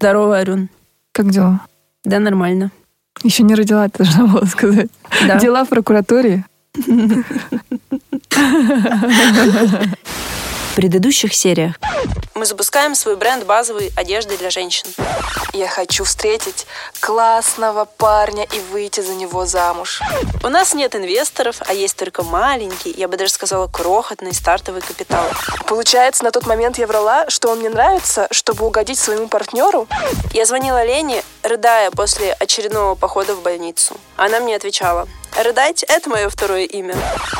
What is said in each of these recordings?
Здорово, Арюн. Как дела? Да, нормально. Еще не родила, ты должна была сказать. Да. Дела в прокуратуре. Предыдущих сериях мы запускаем свой бренд базовой одежды для женщин. Я хочу встретить классного парня и выйти за него замуж. У нас нет инвесторов, а есть только маленький, я бы даже сказала, крохотный стартовый капитал. Получается, на тот момент я врала, что он мне нравится, чтобы угодить своему партнеру. Я звонила Лене, рыдая после очередного похода в больницу. Она мне отвечала, рыдать – это мое второе имя.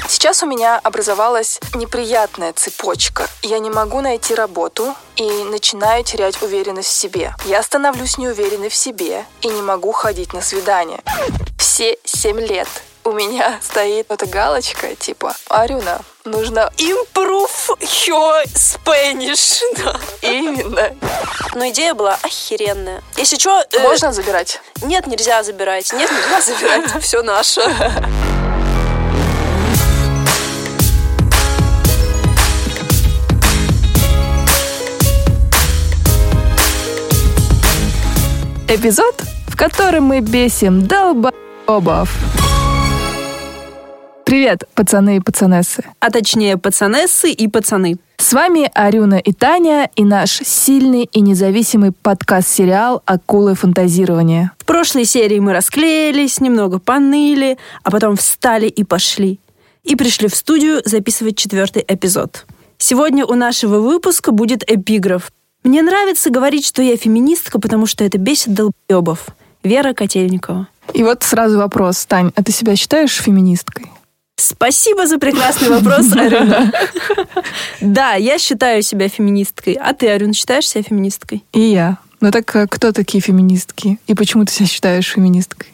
Сейчас у меня образовалась неприятная цепочка. Я не могу найти работу и начинаю терять уверенность в себе. Я становлюсь неуверенной в себе и не могу ходить на свидания. Все семь лет у меня стоит эта галочка, типа, Арюна, нужно improve your Spanish. Да. Именно. Но идея была охеренная. Если что... э, Можно забирать? Нет, нельзя забирать. Нет, нельзя забирать. Все наше. Эпизод, в котором мы бесим долбоебов. Привет, пацаны и пацанессы. А точнее, пацанессы и пацаны. С вами Арюна и Таня и наш сильный и независимый подкаст-сериал «Акулы фантазирования». В прошлой серии мы расклеились, немного поныли, а потом встали и пошли. И пришли в студию записывать четвертый эпизод. Сегодня у нашего выпуска будет эпиграф. Мне нравится говорить, что я феминистка, потому что это бесит долбоебов. Вера Котельникова. И вот сразу вопрос, Тань, а ты себя считаешь феминисткой? Спасибо за прекрасный вопрос, Арюна. Да, я считаю себя феминисткой. А ты, Арюн, считаешь себя феминисткой? И я. Ну так а кто такие феминистки? И почему ты себя считаешь феминисткой?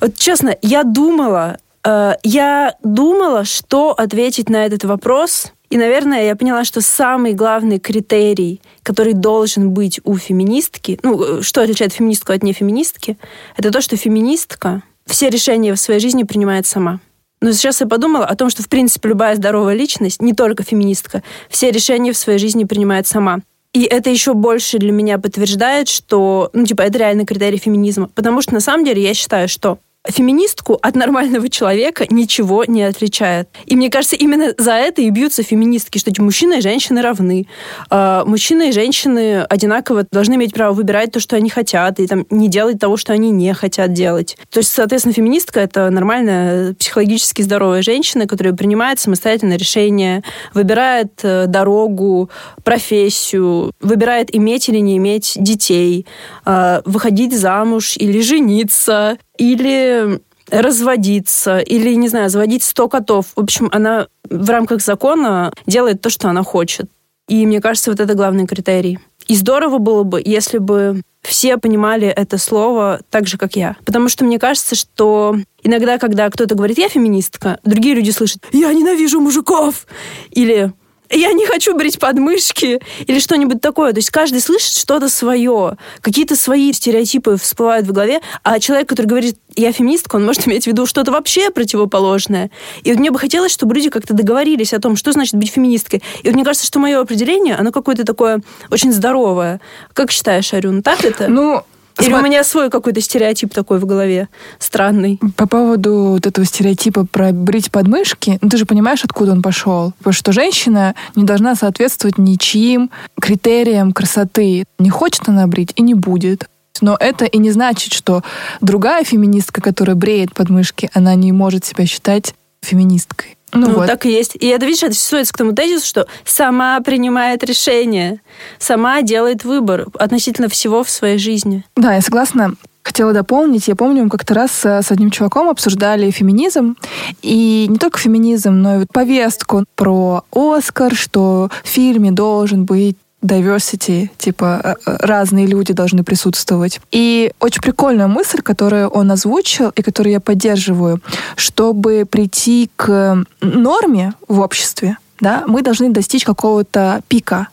Вот честно, я думала, э, я думала, что ответить на этот вопрос. И, наверное, я поняла, что самый главный критерий, который должен быть у феминистки, ну, э, что отличает феминистку от нефеминистки, это то, что феминистка все решения в своей жизни принимает сама. Но сейчас я подумала о том, что, в принципе, любая здоровая личность, не только феминистка, все решения в своей жизни принимает сама. И это еще больше для меня подтверждает, что, ну, типа, это реально критерий феминизма. Потому что, на самом деле, я считаю, что феминистку от нормального человека ничего не отличает. И мне кажется, именно за это и бьются феминистки, что эти мужчины и женщины равны. А, Мужчины и женщины одинаково должны иметь право выбирать то, что они хотят, и там, не делать того, что они не хотят делать. То есть, соответственно, феминистка — это нормальная, психологически здоровая женщина, которая принимает самостоятельно решения, выбирает э, дорогу, профессию, выбирает иметь или не иметь детей, а, выходить замуж или жениться, или разводиться, или, не знаю, заводить 100 котов. В общем, она в рамках закона делает то, что она хочет. И мне кажется, вот это главный критерий. И здорово было бы, если бы все понимали это слово так же, как я. Потому что мне кажется, что иногда, когда кто-то говорит «я феминистка», другие люди слышат «я ненавижу мужиков» или я не хочу брить подмышки или что-нибудь такое. То есть каждый слышит что-то свое. Какие-то свои стереотипы всплывают в голове, а человек, который говорит «я феминистка», он может иметь в виду что-то вообще противоположное. И вот мне бы хотелось, чтобы люди как-то договорились о том, что значит быть феминисткой. И вот мне кажется, что мое определение, оно какое-то такое очень здоровое. Как считаешь, Арюн, так это? Ну, Или сма- у меня свой какой-то стереотип такой в голове странный? По поводу вот этого стереотипа про брить подмышки, ну, ты же понимаешь, откуда он пошел. Потому что женщина не должна соответствовать ничьим критериям красоты. Не хочет она брить и не будет. Но это и не значит, что другая феминистка, которая бреет подмышки, она не может себя считать феминисткой. Ну, Ну, вот. так и есть. И это, видишь, это все сводится к тому тезису, что сама принимает решение, сама делает выбор относительно всего в своей жизни. Да, я согласна. Хотела дополнить. Я помню, мы как-то раз э, с одним чуваком обсуждали феминизм. И не только феминизм, но и вот повестку про Оскар, что в фильме должен быть diversity, типа э, э, разные люди должны присутствовать. И очень прикольная мысль, которую он озвучил и которую я поддерживаю, чтобы прийти к норме в обществе, да, мы должны достичь какого-то пика.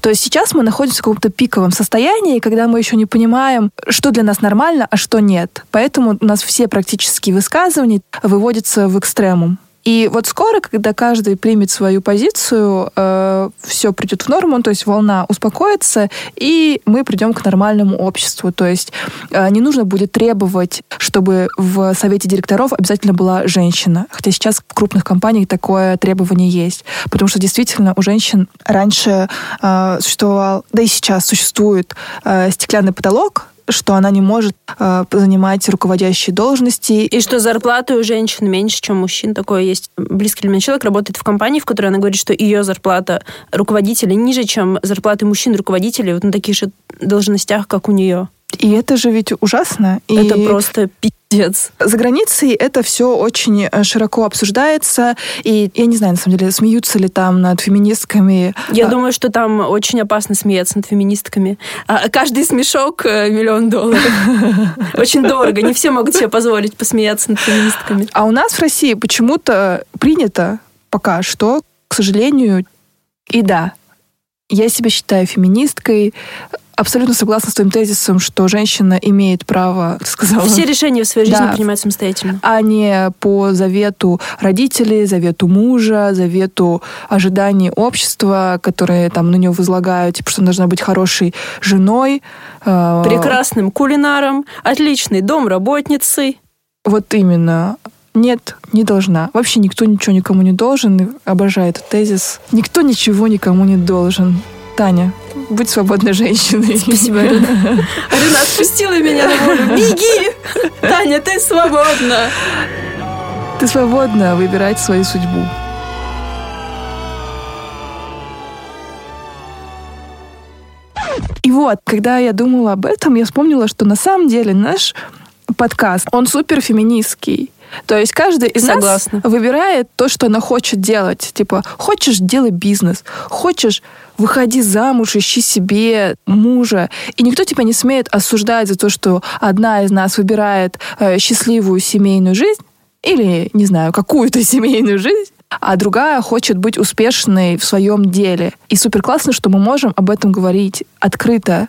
То есть сейчас мы находимся в каком-то пиковом состоянии, когда мы еще не понимаем, что для нас нормально, а что нет. Поэтому у нас все практические высказывания выводятся в экстремум. И вот скоро, когда каждый примет свою позицию, э, все придет в норму, то есть волна успокоится, и мы придем к нормальному обществу. То есть э, не нужно будет требовать, чтобы в совете директоров обязательно была женщина. Хотя сейчас в крупных компаниях такое требование есть. Потому что действительно у женщин раньше э, существовал, да и сейчас существует э, стеклянный потолок, что она не может э, занимать руководящие должности. И что зарплаты у женщин меньше, чем у мужчин. Такое есть. Близкий для меня человек работает в компании, в которой она говорит, что ее зарплата руководителя ниже, чем зарплаты мужчин-руководителей вот на таких же должностях, как у нее. И это же ведь ужасно. И это просто пиздец. За границей это все очень э, широко обсуждается. И я не знаю, на самом деле, смеются ли там над феминистками. Я а... думаю, что там очень опасно смеяться над феминистками. А каждый смешок э, миллион долларов. Очень дорого. Не все могут себе позволить посмеяться над феминистками. А у нас в России почему-то принято пока что, к сожалению, и да, я себя считаю феминисткой, абсолютно согласна с твоим тезисом, что женщина имеет право, ты сказала... Все решения в своей жизни да, принимать самостоятельно. А не по завету родителей, завету мужа, завету ожиданий общества, которые там на нее возлагают, типа, что она должна быть хорошей женой. Э, Прекрасным кулинаром, отличной домработницей. Вот именно. Нет, не должна. Вообще никто ничего никому не должен. Обожаю этот тезис. Никто ничего никому не должен. Таня, будь свободной женщиной. Спасибо, Арина. Арина отпустила меня на волю. Беги! Таня, ты свободна. Ты свободна выбирать свою судьбу. И вот, когда я думала об этом, я вспомнила, что на самом деле наш подкаст, он супер феминистский. То есть каждый из Согласна. нас выбирает то, что она хочет делать. Типа, хочешь, делай бизнес. Хочешь, выходи замуж, ищи себе мужа. И никто тебя не смеет осуждать за то, что одна из нас выбирает э, счастливую семейную жизнь или, не знаю, какую-то семейную жизнь, а другая хочет быть успешной в своем деле. И супер классно, что мы можем об этом говорить открыто,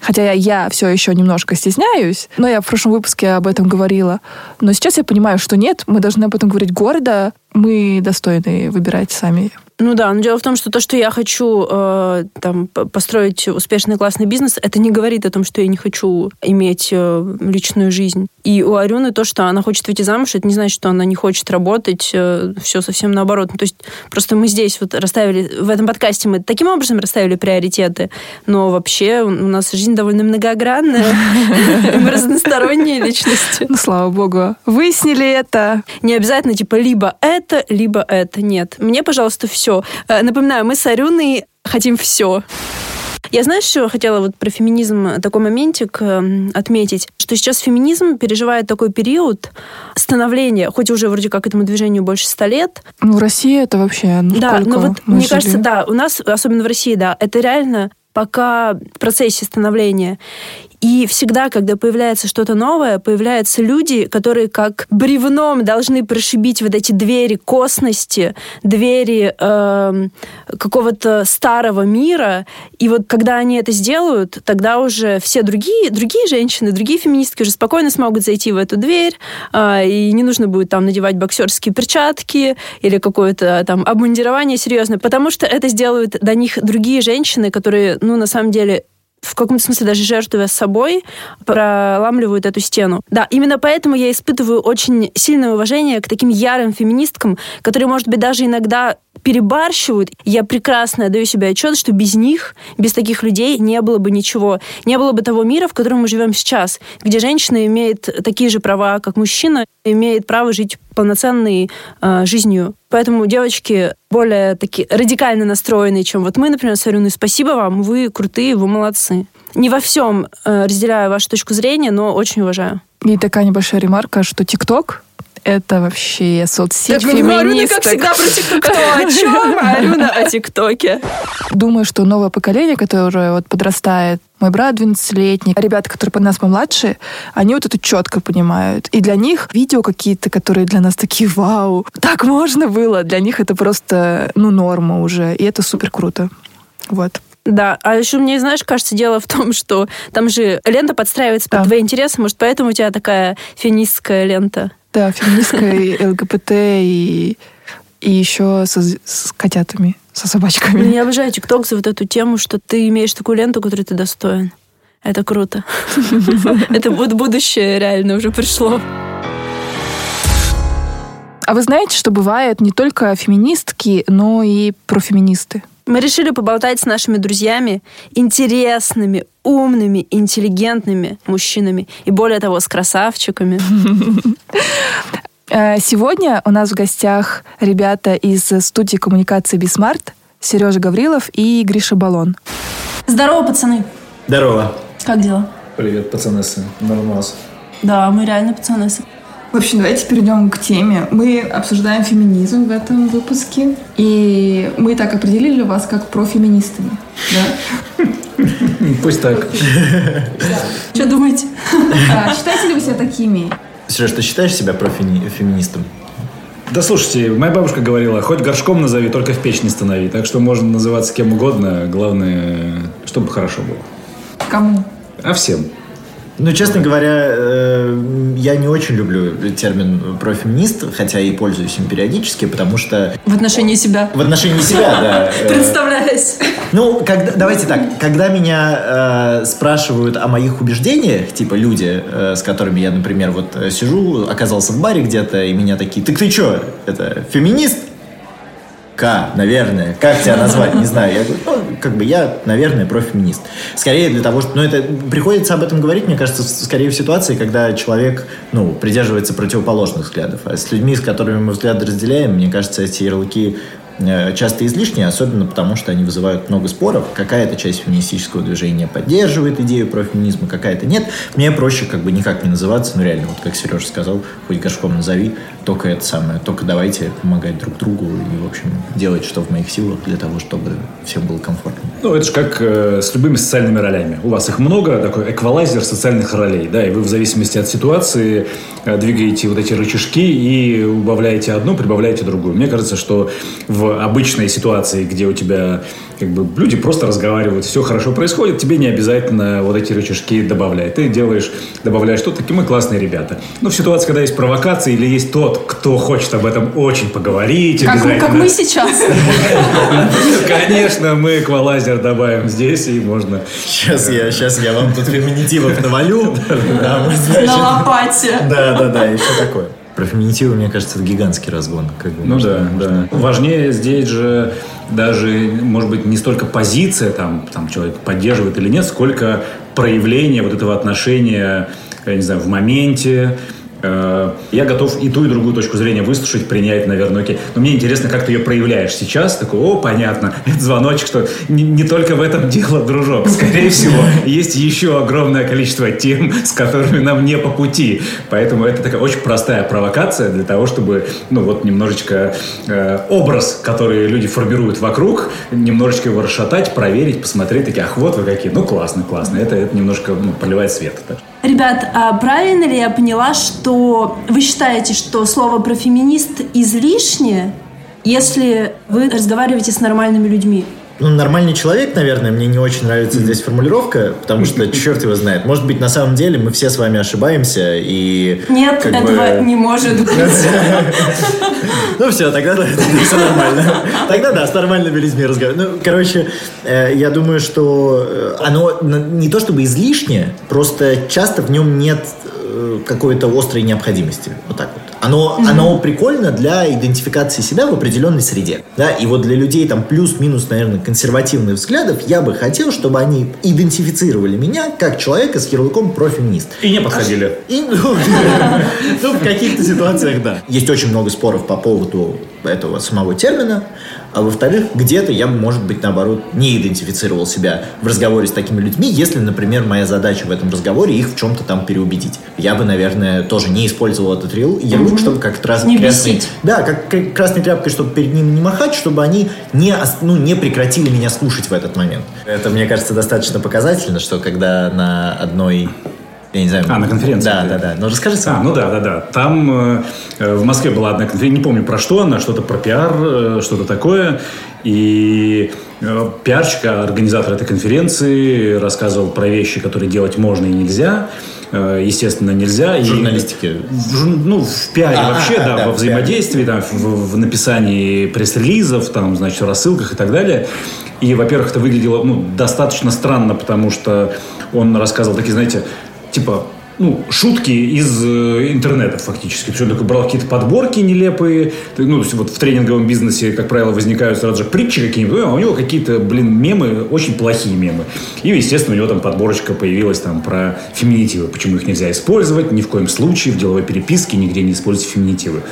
Хотя я, все еще немножко стесняюсь, но я в прошлом выпуске об этом говорила. Но сейчас я понимаю, что нет, мы должны об этом говорить гордо, мы достойны выбирать сами ну да, но дело в том, что то, что я хочу э, там, построить успешный классный бизнес, это не говорит о том, что я не хочу иметь э, личную жизнь. И у Арюны то, что она хочет выйти замуж, это не значит, что она не хочет работать. Э, все совсем наоборот. Ну, то есть просто мы здесь вот расставили, в этом подкасте мы таким образом расставили приоритеты, но вообще у нас жизнь довольно многогранная. Мы разносторонние личности. Ну, слава богу. Выяснили это. Не обязательно, типа, либо это, либо это. Нет. Мне, пожалуйста, все все. Э, напоминаю, мы с Арюной хотим все. Я знаю, что хотела вот про феминизм такой моментик эм, отметить, что сейчас феминизм переживает такой период становления, хоть уже вроде как этому движению больше ста лет. Ну, Россия это вообще, ну, Да, но вот мне жили? кажется, да, у нас, особенно в России, да, это реально пока в процессе становления. И всегда, когда появляется что-то новое, появляются люди, которые как бревном должны прошибить вот эти двери косности, двери э, какого-то старого мира. И вот когда они это сделают, тогда уже все другие, другие женщины, другие феминистки уже спокойно смогут зайти в эту дверь, э, и не нужно будет там надевать боксерские перчатки или какое-то там обмундирование серьезное, потому что это сделают до них другие женщины, которые, ну, на самом деле, в каком-то смысле даже жертвуя собой, проламливают эту стену. Да, именно поэтому я испытываю очень сильное уважение к таким ярым феминисткам, которые, может быть, даже иногда перебарщивают. Я прекрасно даю себе отчет, что без них, без таких людей не было бы ничего. Не было бы того мира, в котором мы живем сейчас, где женщина имеет такие же права, как мужчина, имеет право жить полноценной э, жизнью. Поэтому девочки более такие радикально настроенные, чем вот мы, например, с Арюной. Спасибо вам, вы крутые, вы молодцы. Не во всем э, разделяю вашу точку зрения, но очень уважаю. И такая небольшая ремарка, что ТикТок это вообще соцсеть так, феминисток. Арюна, как всегда, про ТикТок. Кто о чем? Арюна о ТикТоке. Думаю, что новое поколение, которое вот подрастает, мой брат 12-летний, ребята, которые под нас помладше, они вот это четко понимают. И для них видео какие-то, которые для нас такие, вау, так можно было, для них это просто, ну, норма уже. И это супер круто. Вот. Да, а еще мне, знаешь, кажется, дело в том, что там же лента подстраивается под да. твои интересы, может, поэтому у тебя такая феминистская лента. Да, феминисткой ЛГБТ и, и еще со, с котятами, со собачками. Ну, я обожаю ТикТок за вот эту тему, что ты имеешь такую ленту, которой ты достоин. Это круто. Это будущее реально уже пришло. А вы знаете, что бывает не только феминистки, но и профеминисты? Мы решили поболтать с нашими друзьями, интересными, умными, интеллигентными мужчинами и, более того, с красавчиками. Э, сегодня у нас в гостях ребята из студии коммуникации Be Smart, Сережа Гаврилов и Гриша Балон. Здорово, пацаны. Здорово. Как дела? Привет, пацанессы. Нормас. Да, мы реально пацанессы. В общем, давайте перейдем к теме. Мы обсуждаем феминизм в этом выпуске, и мы так определили вас как профеминистами. Да? Пусть так. Что думаете? А, считаете ли вы себя такими? Сереж, ты считаешь себя профеминистом? Да слушайте, моя бабушка говорила, хоть горшком назови, только в печь не станови. Так что можно называться кем угодно, главное, чтобы хорошо было. Кому? А всем. Ну, честно говоря, э, я не очень люблю термин профеминист, хотя и пользуюсь им периодически, потому что... В отношении себя. В отношении себя, да. Представляюсь. Ну, когда, давайте так, когда меня э, спрашивают о моих убеждениях, типа люди, э, с которыми я, например, вот э, сижу, оказался в баре где-то, и меня такие, так ты что, это феминист? К, наверное. Как тебя назвать? Не знаю. Я говорю, ну, как бы я, наверное, профеминист. Скорее для того, что... Ну, это приходится об этом говорить, мне кажется, скорее в ситуации, когда человек, ну, придерживается противоположных взглядов. А с людьми, с которыми мы взгляды разделяем, мне кажется, эти ярлыки э, часто излишние, особенно потому, что они вызывают много споров. Какая-то часть феминистического движения поддерживает идею профеминизма, какая-то нет. Мне проще как бы никак не называться, ну реально, вот как Сережа сказал, хоть горшком назови, только это самое, только давайте помогать друг другу и, в общем, делать, что в моих силах для того, чтобы всем было комфортно. Ну, это же как э, с любыми социальными ролями. У вас их много, такой эквалайзер социальных ролей, да, и вы в зависимости от ситуации э, двигаете вот эти рычажки и убавляете одну, прибавляете другую. Мне кажется, что в обычной ситуации, где у тебя как бы люди просто разговаривают, все хорошо происходит, тебе не обязательно вот эти рычажки добавлять. Ты делаешь, добавляешь что такие мы классные ребята. Но в ситуации, когда есть провокация или есть тот, кто хочет об этом очень поговорить, Как, мы- обязательно. как мы сейчас. Конечно, мы эквалайзер добавим здесь, и можно... Сейчас я, сейчас я вам тут феминитивов навалю. На лопате. Да, да, да, еще такое. Про феминитивы, мне кажется, это гигантский разгон. Как бы, Ну да, можно- да. Важнее здесь же даже, может быть, не столько позиция, там, там человек поддерживает или нет, сколько проявление вот этого отношения, я не знаю, в моменте. Э, Я готов и ту, и другую точку зрения выслушать, принять, наверное, окей. Но мне интересно, как ты ее проявляешь сейчас. Такой, о, понятно, это звоночек, что не, не только в этом дело, дружок. Скорее всего, есть еще огромное количество тем, с которыми нам не по пути. Поэтому это такая очень простая провокация для того, чтобы, ну, вот немножечко э, образ, который люди формируют вокруг, немножечко его расшатать, проверить, посмотреть, такие, ах, вот вы какие. Ну, классно, классно. Это, это немножко ну, проливает свет. Так Ребят, а правильно ли я поняла, что вы считаете, что слово профеминист излишнее, если вы разговариваете с нормальными людьми? Ну, нормальный человек, наверное, мне не очень нравится здесь формулировка, потому что черт его знает. Может быть, на самом деле мы все с вами ошибаемся и... Нет, этого бы- не может быть. Ну все, тогда да, все нормально. Тогда да, с нормальными людьми разговаривать. Ну, короче, э, я думаю, что э, оно не то чтобы излишнее, просто часто в нем нет э, какой-то острой необходимости. Вот так вот. Оно, оно прикольно для идентификации себя в определенной среде. Да? И вот для людей там плюс-минус, наверное, консервативных взглядов я бы хотел, чтобы они идентифицировали меня как человека с ярлыком профеминист. И не подходили. И, ну, ну, в каких-то ситуациях, да. Есть очень много споров по поводу этого самого термина. А во-вторых, где-то я бы, может быть, наоборот, не идентифицировал себя в разговоре с такими людьми, если, например, моя задача в этом разговоре их в чем-то там переубедить. Я бы, наверное, тоже не использовал этот ярлык, чтобы как раз Не красной- бесить. Да, как, как красной тряпкой, чтобы перед ними не махать, чтобы они не, ну, не прекратили меня слушать в этот момент. Это, мне кажется, достаточно показательно, что когда на одной Я не знаю. А, на конференции? Да, да, да. Ну, расскажи сам. А, ну да, да, да. Там э, в Москве была одна конференция, не помню про что она, что-то про пиар, э, что-то такое. И э, пиарщика, организатор этой конференции, рассказывал про вещи, которые делать можно и нельзя. Э, естественно, нельзя. В журналистике? В, жур- ну, в пиаре А, вообще, а, да, да, во в взаимодействии, там, в, в написании пресс-релизов, там, значит, в рассылках и так далее. И, во-первых, это выглядело ну, достаточно странно, потому что он рассказывал такие, знаете, типа ну, шутки из э, интернета фактически. То есть он такой брал какие-то подборки нелепые. Ну, то есть вот в тренинговом бизнесе, как правило, возникают сразу же притчи какие-нибудь, а у него какие-то, блин, мемы, очень плохие мемы. И, естественно, у него там подборочка появилась там про феминитивы, почему их нельзя использовать, ни в коем случае в деловой переписке нигде не используйте феминитивы.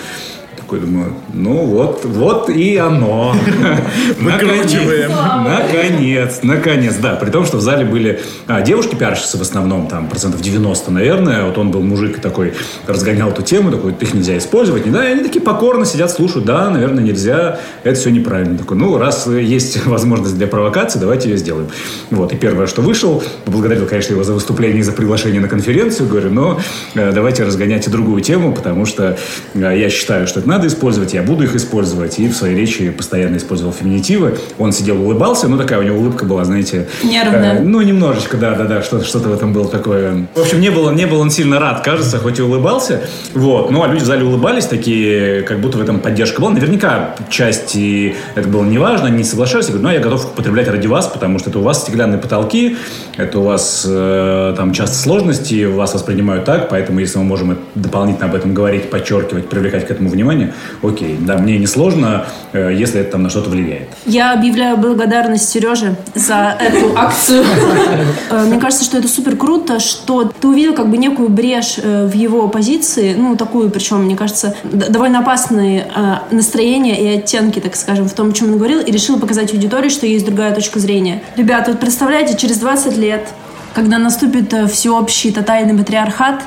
Такой думаю, ну вот, вот и оно. Выкручиваем. Наконец, наконец, да. При том, что в зале были а, девушки пиарщицы в основном, там процентов 90, наверное. Вот он был мужик такой, разгонял эту тему, такой, их нельзя использовать. Да, и они такие покорно сидят, слушают, да, наверное, нельзя, это все неправильно. Такой, ну, раз есть возможность для провокации, давайте ее сделаем. Вот, и первое, что вышел, поблагодарил, конечно, его за выступление и за приглашение на конференцию, говорю, но э, давайте разгонять и другую тему, потому что э, я считаю, что это надо использовать, я буду их использовать, и в своей речи постоянно использовал феминитивы. Он сидел, улыбался, ну, такая у него улыбка была, знаете... Нервная. э, ну, немножечко, да, да, да, что-то, что-то в этом было такое. В общем, не был, не был он сильно рад, кажется, хоть и улыбался. Вот. Ну, а люди в зале улыбались такие, как будто в этом поддержка была. Наверняка части это было неважно, не соглашались. Я говорю, ну, я готов употреблять ради вас, потому что это у вас стеклянные потолки, это у вас э, там часто сложности, вас воспринимают так, поэтому если мы можем дополнительно об этом говорить, подчеркивать, привлекать к этому внимание, окей, да, мне не сложно, э, если это там на что-то влияет. Я объявляю благодарность Сереже за эту акцию. Э, Мне кажется, что это супер круто, что ты увидел как бы некую брешь э, в его позиции, ну, такую, причем, мне кажется, довольно опасные настроения и оттенки, так скажем, в том, о чем он говорил, и решил показать аудитории, что есть другая точка зрения. Ребята, вот представляете, через 20 лет, когда наступит всеобщий тотальный патриархат,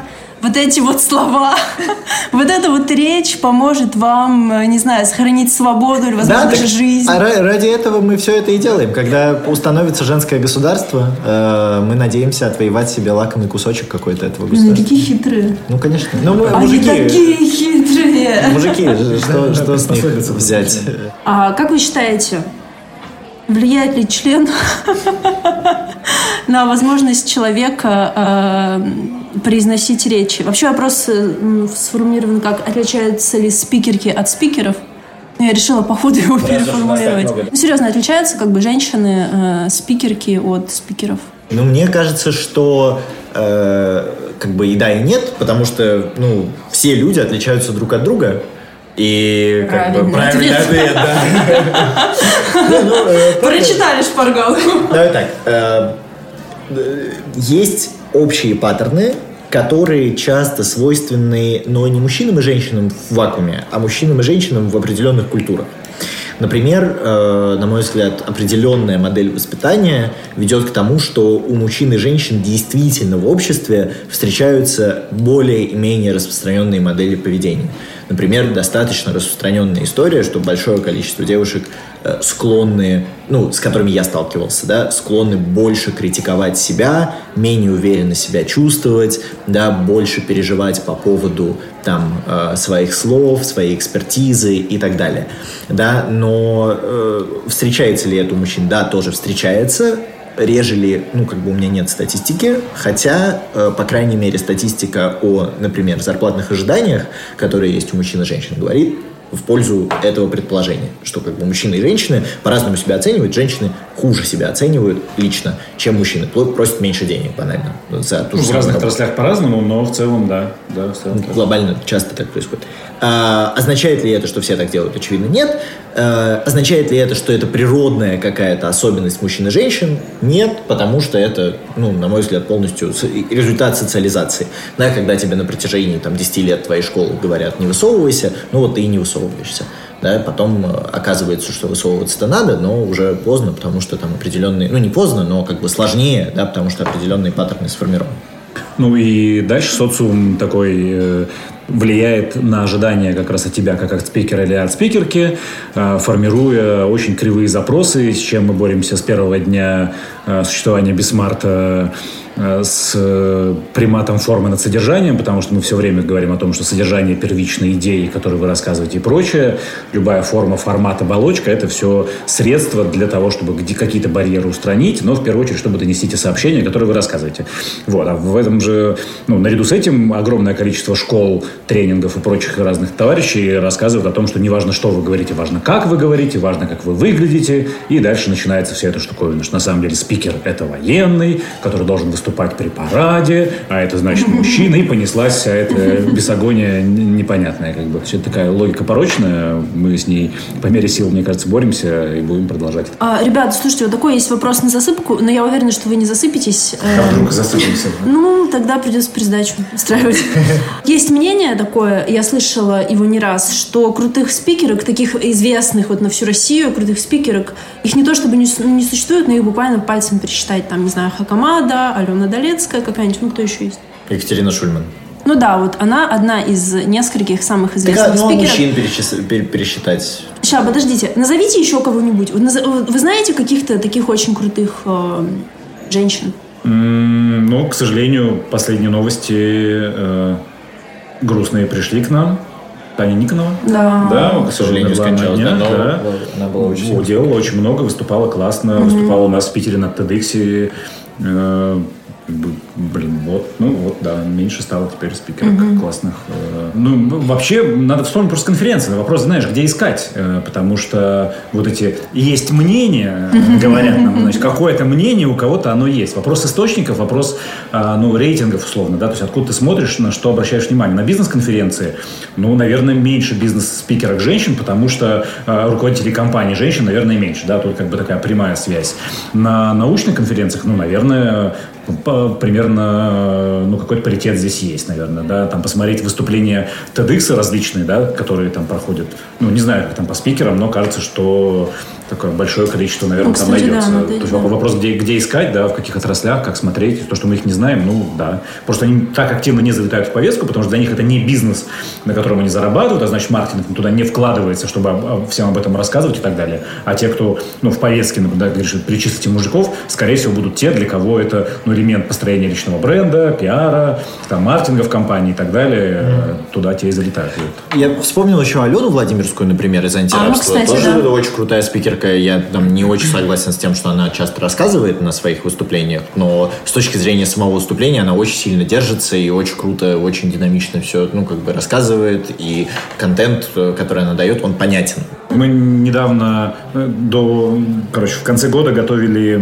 вот эти вот слова, вот эта вот речь поможет вам, э, не знаю, сохранить свободу или, возможно, так- даже жизнь. а ра- ради этого мы все это и делаем. Когда установится женское государство, э, мы надеемся отвоевать себе лакомый кусочек какой-то этого они государства. такие хитрые. Ну, конечно. Ну, мы, Они мужики, такие хитрые. мужики, что, что с них взять? А как вы считаете, влияет ли член на возможность человека э, произносить речи? Вообще вопрос э, сформулирован как отличаются ли спикерки от спикеров? Ну, Я решила по ходу его переформулировать. Ну, серьезно, отличаются как бы женщины э, спикерки от спикеров? Ну, мне кажется, что э, как бы и да, и нет, потому что, ну, все люди отличаются друг от друга. И как бы Правильный правильный ответ. ответ, да. Ну, э. Прочитали шпаргалку. Давай так. э, Есть общие паттерны, которые часто свойственны, но не мужчинам и женщинам в вакууме, а мужчинам и женщинам в определенных культурах. Например, э, на мой взгляд, определенная модель воспитания ведет к тому, что у мужчин и женщин действительно в обществе встречаются более и менее распространенные модели поведения. Например, достаточно распространенная история, что большое количество девушек э, склонны, ну, с которыми я сталкивался, да, склонны больше критиковать себя, менее уверенно себя чувствовать, да, больше переживать по поводу там э, своих слов, своей экспертизы и так далее, да, но э, встречается ли это у мужчин? Да, тоже встречается, реже ли, ну, как бы у меня нет статистики, хотя, э, по крайней мере, статистика о, например, зарплатных ожиданиях, которые есть у мужчин и женщин, говорит в пользу этого предположения, что как бы мужчины и женщины по-разному себя оценивают, женщины хуже себя оценивают лично, чем мужчины, просят меньше денег банально за ту Ну, в разных работу. отраслях по-разному, но в целом, да. да в целом так. Глобально часто так происходит. А, означает ли это, что все так делают? Очевидно, нет. А, означает ли это, что это природная какая-то особенность мужчин и женщин? Нет, потому что это, ну, на мой взгляд, полностью результат социализации. Да, когда тебе на протяжении там, 10 лет твоей школы говорят «не высовывайся», ну вот ты и не высовываешься. Да, потом э, оказывается, что высовываться-то надо, но уже поздно, потому что там определенные, ну не поздно, но как бы сложнее, да, потому что определенные паттерны сформированы. Ну и дальше социум такой э, влияет на ожидания как раз от тебя, как от спикера или от спикерки, э, формируя очень кривые запросы, с чем мы боремся с первого дня э, существования Бисмарта с э, приматом формы над содержанием, потому что мы все время говорим о том, что содержание первичной идеи, которые вы рассказываете и прочее, любая форма, формат, оболочка – это все средства для того, чтобы какие-то барьеры устранить, но в первую очередь, чтобы донести те сообщения, которые вы рассказываете. Вот. А в этом же, ну, наряду с этим, огромное количество школ, тренингов и прочих разных товарищей рассказывают о том, что не важно, что вы говорите, важно, как вы говорите, важно, как вы выглядите, и дальше начинается вся эта штуковина, что на самом деле спикер – это военный, который должен выступать при параде, а это значит мужчина, и понеслась вся эта бесогония непонятная. Как бы. Все такая логика порочная, мы с ней по мере сил, мне кажется, боремся и будем продолжать. А, ребята, слушайте, вот такой есть вопрос на засыпку, но я уверена, что вы не засыпетесь. А вдруг засыпемся? Ну, тогда придется пересдачу устраивать. Есть мнение такое, я слышала его не раз, что крутых спикерок, таких известных вот на всю Россию, крутых спикерок, их не то чтобы не, не существует, но их буквально пальцем пересчитать. Там, не знаю, Хакамада, Алена Долецкая какая-нибудь, ну кто еще есть? Екатерина Шульман. Ну да, вот она одна из нескольких самых известных Так, ну, спикеров. мужчин перечис- пер- пересчитать. Сейчас, подождите, назовите еще кого-нибудь. Наз- Вы знаете каких-то таких очень крутых э, женщин? М, Ну, к сожалению, последние новости э, грустные пришли к нам. Таня Никонова. Да. Да, К сожалению, скончалась. днях, да, но да. Она была очень делала очень много, выступала классно, выступала у нас в Питере на TEDx. Э, как бы, блин, вот, ну вот, да, меньше стало теперь спикеров классных. Э, Ну, вообще, надо вспомнить просто конференции. Вопрос, знаешь, где искать? Э, Потому что вот эти есть мнения, э, говорят нам, значит, какое-то мнение у кого-то оно есть. Вопрос источников, вопрос, а, ну, рейтингов, условно, да, то есть откуда ты смотришь, на что обращаешь внимание. На бизнес-конференции, ну, наверное, меньше бизнес-спикерок женщин, потому что э, руководителей компаний женщин, наверное, меньше, да, тут как бы такая прямая связь. На научных конференциях, ну, наверное, по- примерно, ну, какой-то паритет здесь есть, наверное, да, там посмотреть выступления TEDx различные, да, которые там проходят, ну, не знаю, как там по спикерам, но кажется, что такое большое количество, наверное, Ну, там кстати, да, найдется. надо, То есть да. вопрос, где, где искать, да, в каких отраслях, как смотреть, то, что мы их не знаем, ну, да. Просто они так активно не залетают в повестку, потому что для них это не бизнес, на котором они зарабатывают, а значит, маркетинг туда не вкладывается, чтобы об- об- всем об этом рассказывать и так далее. А те, кто, ну, в повестке, например, да, решит перечислить мужиков, скорее всего, будут те, для кого это, ну, элемент построения личного бренда, пиара, там, маркетинга в компании и так далее, э, туда те и залетают. Я вспомнил еще Алену Владимирскую, например, из антирабства. А, ну, кстати, Тоже да. очень крутая спикерка. Я там не очень согласен с тем, что она часто рассказывает на своих выступлениях, но с точки зрения самого выступления она очень сильно держится и очень круто, очень динамично все, ну, как бы рассказывает, и контент, э, который она дает, он понятен. Мы недавно, э, до, короче, в конце года готовили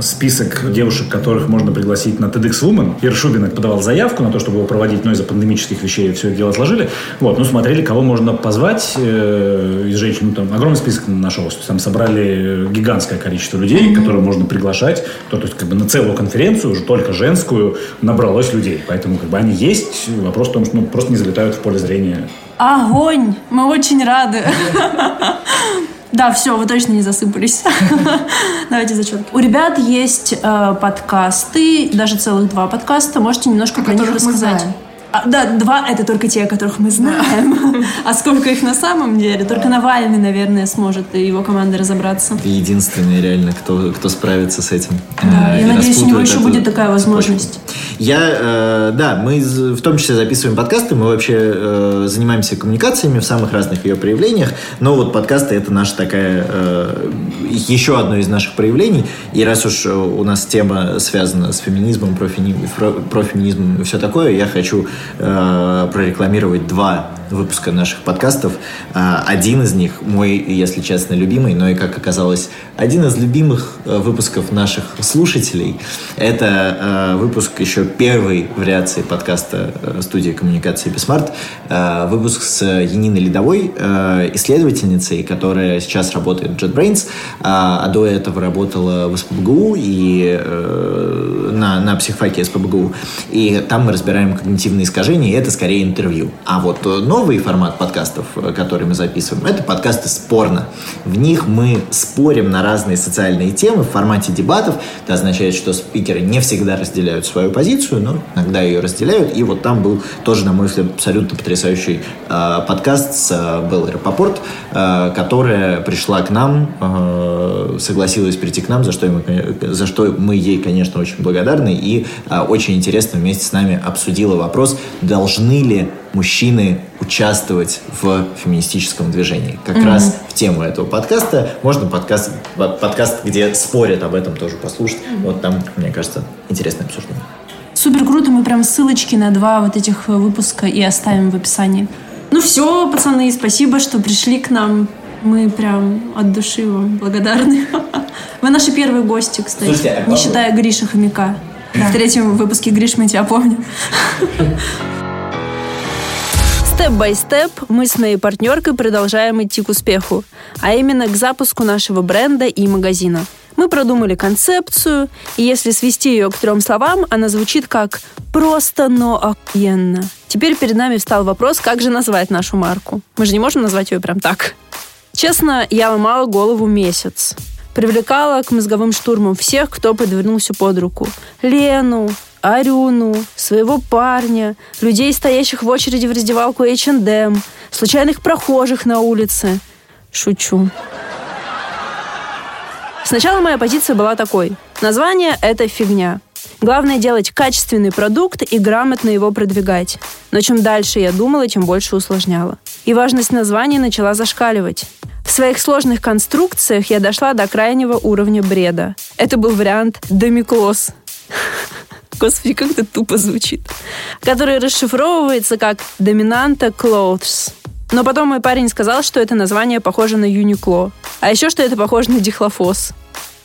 список девушек, которых можно пригласить на TEDx Woman. Ир Шубин подавал заявку на то, чтобы его проводить, но из-за пандемических вещей все это дело отложили. Вот, ну, смотрели, кого можно позвать э, из женщин. Ну, там огромный список нашелся. Там собрали гигантское количество людей, которые можно приглашать. То, то есть, как бы на целую конференцию, уже только женскую, набралось людей. Поэтому, как бы, они есть. Вопрос в том, что ну, просто не залетают в поле зрения Огонь! Мы очень рады. Да, все, вы точно не засыпались. Давайте зачетки. У ребят есть э, подкасты, даже целых два подкаста. Можете немножко про них рассказать. А, да, два это только те, которых мы знаем. А сколько их на самом деле? Только Навальный, наверное, сможет и его команда разобраться. Ты единственный реально, кто, кто справится с этим. Да, Э, я надеюсь, у него еще будет такая возможность. Я, э, да, мы в том числе записываем подкасты, мы вообще э, занимаемся коммуникациями в самых разных ее проявлениях, но вот подкасты это наша такая, еще одно из наших проявлений, и раз уж у нас тема связана с феминизмом, профеминизмом и все такое, я хочу э, прорекламировать два выпуска наших подкастов. А, Один из них мой, если честно, любимый, но и, как оказалось, один из любимых э, выпусков наших слушателей. Это э, выпуск еще первой вариации подкаста э, студии коммуникации Be Smart. Э, Выпуск с Яниной Ледовой, э, исследовательницей, которая сейчас работает в JetBrains, а до этого работала в СПБГУ и э, на, на психфаке СПБГУ. И там мы разбираем когнитивные искажение, и это скорее интервью. А вот э, новый формат подкастов, э, который мы записываем, это подкасты спорно. В них мы спорим на разные социальные темы в формате дебатов. Это означает, что спикеры не всегда разделяют свою позицию, но иногда ее разделяют. И вот там был тоже, на мой взгляд, абсолютно потрясающий э, подкаст с э, Беллой Рапопорт, э, которая пришла к нам, э, согласилась прийти к нам, за что, мы, за что мы ей, конечно, очень благодарны. И э, очень интересно вместе с нами обсудила вопрос, должны ли мужчины участвовать в феминистическом движении. Как mm-hmm. раз в тему этого подкаста можно подкаст, подкаст, где спорят об этом, тоже послушать. Mm-hmm. Вот там, мне кажется, интересное обсуждение. Супер круто, мы прям ссылочки на два вот этих выпуска и оставим в описании. Ну все, пацаны, спасибо, что пришли к нам. Мы прям от души вам благодарны. Вы наши первые гости, кстати, Слушайте, а не считая Гриша Хомяка. Да. В третьем выпуске Гриш, мы тебя помним. Step by step мы с моей партнеркой продолжаем идти к успеху, а именно к запуску нашего бренда и магазина. Мы продумали концепцию, и если свести ее к трем словам, она звучит как «просто, но охуенно». Теперь перед нами встал вопрос, как же назвать нашу марку. Мы же не можем назвать ее прям так. Честно, я ломала голову месяц. Привлекала к мозговым штурмам всех, кто подвернулся под руку. Лену, Арюну, своего парня, людей, стоящих в очереди в раздевалку H&M, случайных прохожих на улице. Шучу. Сначала моя позиция была такой. Название — это фигня. Главное делать качественный продукт и грамотно его продвигать. Но чем дальше я думала, тем больше усложняла. И важность названия начала зашкаливать. В своих сложных конструкциях я дошла до крайнего уровня бреда. Это был вариант «домиклоз». Господи, как это тупо звучит. Который расшифровывается как «Доминанта Clothes». Но потом мой парень сказал, что это название похоже на Юникло. А еще, что это похоже на дихлофос.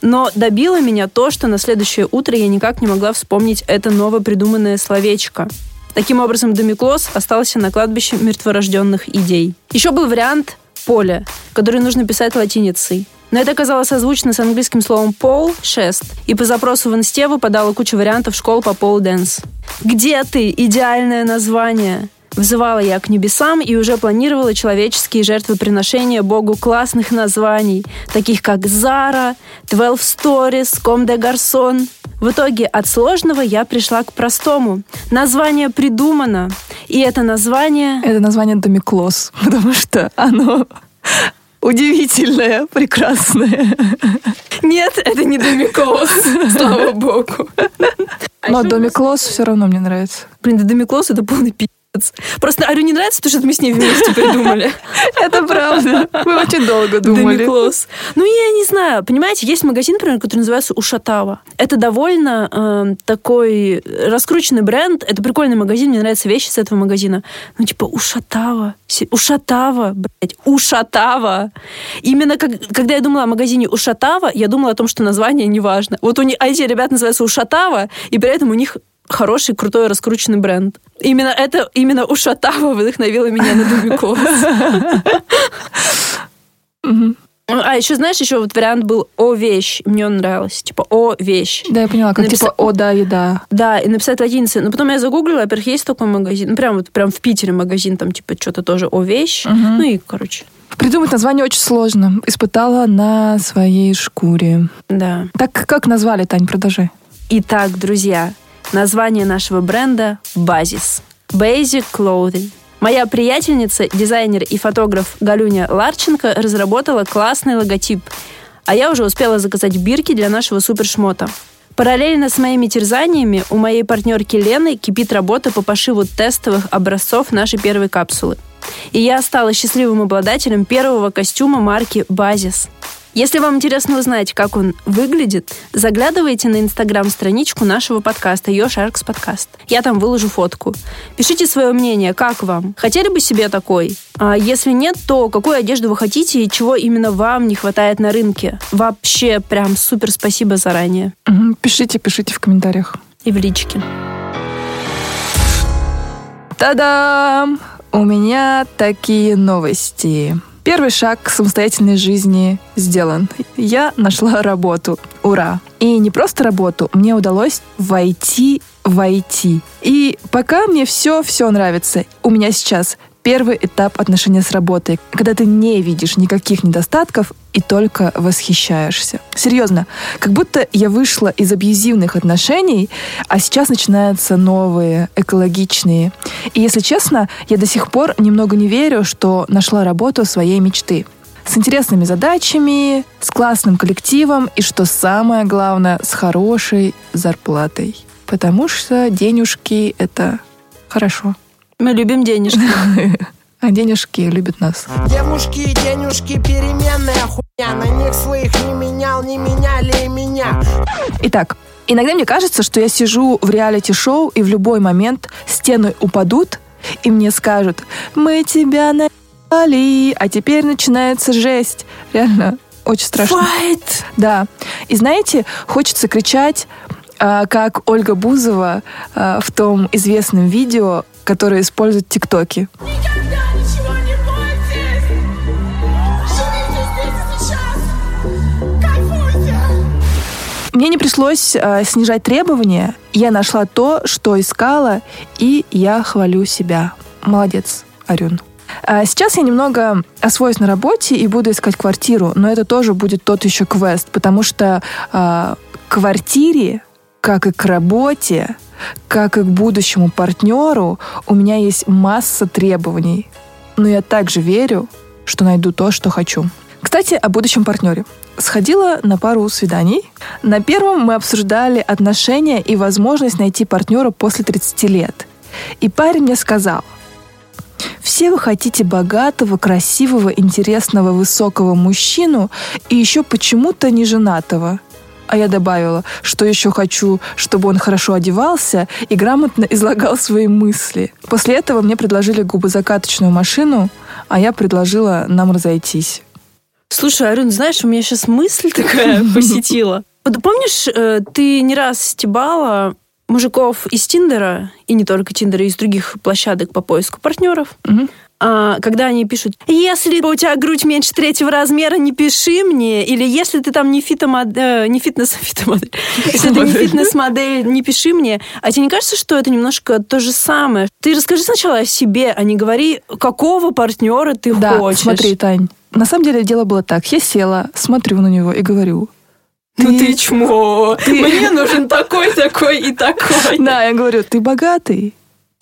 Но добило меня то, что на следующее утро я никак не могла вспомнить это новопридуманное словечко. Таким образом, домиклоз остался на кладбище мертворожденных идей. Еще был вариант «поле», который нужно писать латиницей. Но это оказалось созвучно с английским словом «пол» — «шест», и по запросу в инсте выпадала куча вариантов школ по пол-дэнс. «Где ты? Идеальное название!» Взывала я к небесам и уже планировала человеческие жертвоприношения Богу классных названий, таких как Зара, Twelve Stories, Ком де Гарсон. В итоге от сложного я пришла к простому. Название придумано. И это название... Это название Домиклос, потому что оно удивительное, прекрасное. Нет, это не Домиклос, слава богу. Но Домиклос все равно мне нравится. Блин, да Домиклос это полный пи***. Просто Арю не нравится, потому что мы с ней вместе придумали. Это правда. Мы очень долго думали. Домиклос. Ну, я не знаю. Понимаете, есть магазин, например, который называется Ушатава. Это довольно э, такой раскрученный бренд. Это прикольный магазин. Мне нравятся вещи с этого магазина. Ну, типа Ушатава. Ушатава, блядь. Ушатава. Именно когда я думала о магазине Ушатава, я думала о том, что название не важно. Вот у них, а эти ребята называются Ушатава, и при этом у них хороший, крутой, раскрученный бренд. Именно это, именно Ушатава вдохновила меня на Дубикос. А еще, знаешь, еще вот вариант был «О вещь». Мне он нравился. Типа «О вещь». Да, я поняла, как Написа... типа «О да, еда». Да, и написать латиницей. Но потом я загуглила, во-первых, есть такой магазин. Ну, прям вот прям в Питере магазин, там типа что-то тоже «О вещь». Угу. Ну и, короче. Придумать название очень сложно. Испытала на своей шкуре. Да. Так как назвали, Тань, продолжай. Итак, друзья, Название нашего бренда – Базис. Basic Clothing. Моя приятельница, дизайнер и фотограф Галюня Ларченко разработала классный логотип, а я уже успела заказать бирки для нашего супершмота. Параллельно с моими терзаниями у моей партнерки Лены кипит работа по пошиву тестовых образцов нашей первой капсулы. И я стала счастливым обладателем первого костюма марки «Базис». Если вам интересно узнать, как он выглядит, заглядывайте на инстаграм-страничку нашего подкаста Your Sharks Podcast. Я там выложу фотку. Пишите свое мнение, как вам? Хотели бы себе такой? А если нет, то какую одежду вы хотите и чего именно вам не хватает на рынке? Вообще, прям супер спасибо заранее. Пишите, пишите в комментариях. И в личке. Та-дам! У меня такие новости. Первый шаг к самостоятельной жизни сделан. Я нашла работу. Ура! И не просто работу, мне удалось войти войти. И пока мне все-все нравится. У меня сейчас первый этап отношения с работой, когда ты не видишь никаких недостатков и только восхищаешься. Серьезно, как будто я вышла из абьюзивных отношений, а сейчас начинаются новые, экологичные. И если честно, я до сих пор немного не верю, что нашла работу своей мечты с интересными задачами, с классным коллективом и, что самое главное, с хорошей зарплатой. Потому что денежки — это хорошо. Мы любим денежки. А денежки любят нас. Девушки, денежки, переменная хуйня На них своих не менял, не меняли и меня Итак, иногда мне кажется, что я сижу в реалити-шоу, и в любой момент стены упадут, и мне скажут, мы тебя наебали, а теперь начинается жесть. Реально, очень страшно. Fight! Да. И знаете, хочется кричать, а, как Ольга Бузова а, в том известном видео, которое использует ТикТоки. Никогда ничего не бойтесь! Живите здесь и сейчас! Кайфуйте! Мне не пришлось а, снижать требования. Я нашла то, что искала, и я хвалю себя. Молодец, Арюн. А Сейчас я немного освоюсь на работе и буду искать квартиру, но это тоже будет тот еще квест, потому что к квартире, как и к работе, как и к будущему партнеру, у меня есть масса требований. Но я также верю, что найду то, что хочу. Кстати, о будущем партнере. Сходила на пару свиданий. На первом мы обсуждали отношения и возможность найти партнера после 30 лет. И парень мне сказал, все вы хотите богатого, красивого, интересного, высокого мужчину и еще почему-то не женатого. А я добавила, что еще хочу, чтобы он хорошо одевался и грамотно излагал свои мысли. После этого мне предложили губозакаточную машину, а я предложила нам разойтись. Слушай, Арюн, знаешь, у меня сейчас мысль такая посетила. Помнишь, э, ты не раз стебала мужиков из Тиндера, и не только Тиндера, из других площадок по поиску партнеров. А, когда они пишут, если у тебя грудь меньше третьего размера, не пиши мне, или если ты там не, фитомод... э, не фитнес, фитомодель, если ты не фитнес-модель, не пиши мне. А тебе не кажется, что это немножко то же самое? Ты расскажи сначала о себе, а не говори, какого партнера ты Да, хочешь. смотри, Тань. На самом деле дело было так. Я села, смотрю на него и говорю. Ну ты чмо, мне нужен такой, такой и такой. Да, я говорю, ты богатый?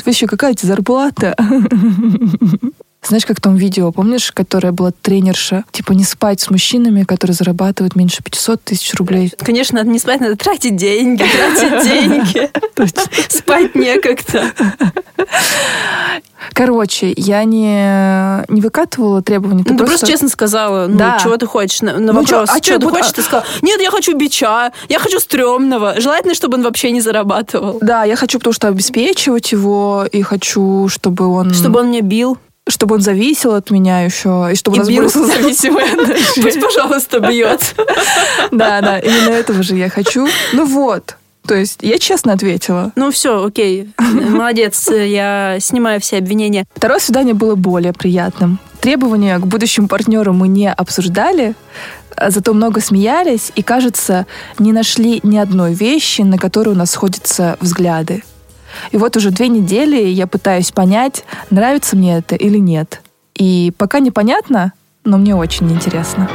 Вообще, какая у тебя зарплата? Знаешь, как в том видео, помнишь, которое была тренерша? Типа не спать с мужчинами, которые зарабатывают меньше 500 тысяч рублей. Конечно, надо не спать, надо тратить деньги, тратить деньги. Спать некогда. Короче, я не, не выкатывала требования. Ну, ты просто честно сказала, ну, Да. чего ты хочешь на, на Ну, вопрос, чё, а что чё ты буду- хочешь, ты сказала, нет, я хочу бича, я хочу стрёмного. Желательно, чтобы он вообще не зарабатывал. Да, я хочу, потому что обеспечивать его, и хочу, чтобы он... Чтобы он меня бил. Чтобы он зависел от меня еще, и чтобы И у нас бил. были созависимые Пусть, пожалуйста, бьет. Да, да, именно этого же я хочу. Ну вот, то есть я честно ответила. Ну все, окей. Молодец, я снимаю все обвинения. Второе свидание было более приятным. Требования к будущему партнеру мы не обсуждали, а зато много смеялись и, кажется, не нашли ни одной вещи, на которую у нас сходятся взгляды. И вот уже две недели я пытаюсь понять, нравится мне это или нет. И пока непонятно, но мне очень интересно.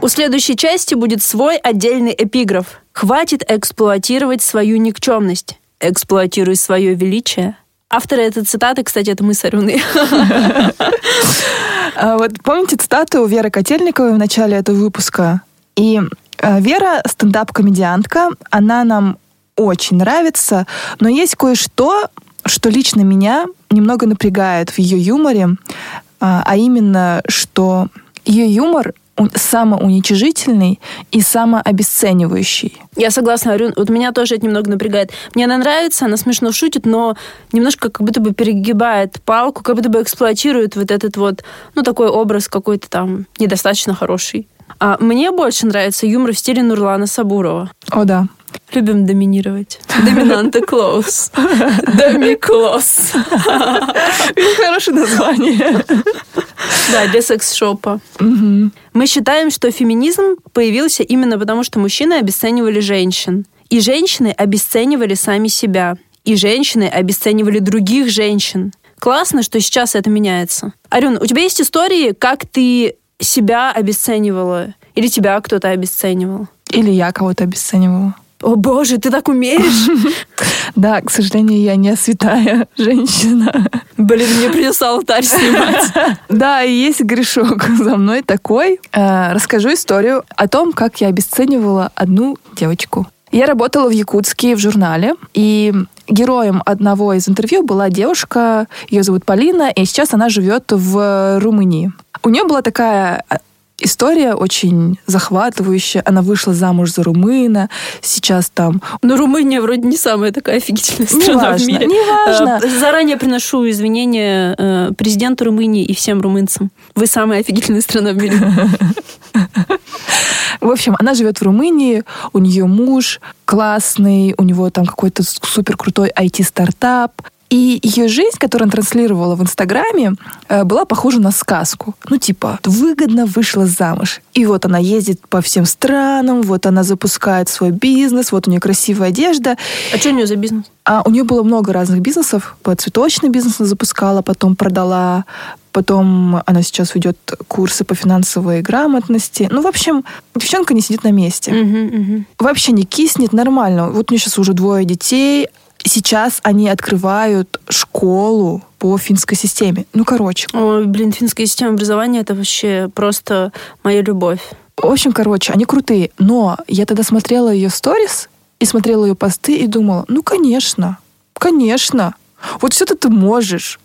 У следующей части будет свой отдельный эпиграф. Хватит эксплуатировать свою никчемность. Эксплуатируй свое величие. Авторы этой цитаты, кстати, это мы с Арюной. А Вот помните цитату Веры Котельниковой в начале этого выпуска? И э, Вера стендап-комедиантка, она нам очень нравится, но есть кое-что, что лично меня немного напрягает в ее юморе, а а именно, что ее юмор самоуничижительный и самообесценивающий. Я согласна, Арюн. Вот меня тоже это немного напрягает. Мне она нравится, она смешно шутит, но немножко как будто бы перегибает палку, как будто бы эксплуатирует вот этот вот, ну, такой образ какой-то там недостаточно хороший. А мне больше нравится юмор в стиле Нурлана Сабурова. О, да. Любим доминировать. Доминанта клоус. Доми клосс. Хорошее название. Да, для секс-шопа. Мы считаем, что феминизм появился именно потому, что мужчины обесценивали женщин. И женщины обесценивали сами себя. И женщины обесценивали других женщин. Классно, что сейчас это меняется. Арюн, у тебя есть истории, как ты себя обесценивала? Или тебя кто-то обесценивал? Или я кого-то обесценивала. О боже, ты так умеешь? Да, к сожалению, я не святая женщина. Блин, мне придется алтарь снимать. Да, и есть грешок за мной такой. Э, Расскажу историю о том, как я обесценивала одну девочку. Я работала в Якутске в журнале, и героем одного из интервью была девушка, ее зовут Полина, и сейчас она живет в Румынии. У нее была такая э, история очень захватывающая. Она вышла замуж за румына, сейчас там Но Румыния вроде не самая такая офигительная страна в Неважно, мире. неважно. Э, Заранее приношу извинения э, президенту Румынии и всем румынцам. Вы самая офигительная страна в мире. В общем, она живет в Румынии, у нее муж классный, у него там какой-то супер крутой IT-стартап. И ее жизнь, которую она транслировала в Инстаграме, э, была похожа на сказку. Ну, типа, выгодно вышла замуж. И вот она ездит по всем странам, вот она запускает свой бизнес, вот у нее красивая одежда. А что у нее за бизнес? А у нее было много разных бизнесов. Цветочный бизнес она запускала, потом продала, потом она сейчас ведет курсы по финансовой грамотности. Ну, в общем, девчонка не сидит на месте. Мгм, мгм. Вообще не киснет, нормально. Вот у нее сейчас уже двое детей. Сейчас они открывают школу по финской системе. Ну, короче. Ой, блин, финская система образования это вообще просто моя любовь. В общем, короче, они крутые. Но я тогда смотрела ее сторис и смотрела ее посты и думала, ну, конечно, конечно. Вот все-то ты можешь.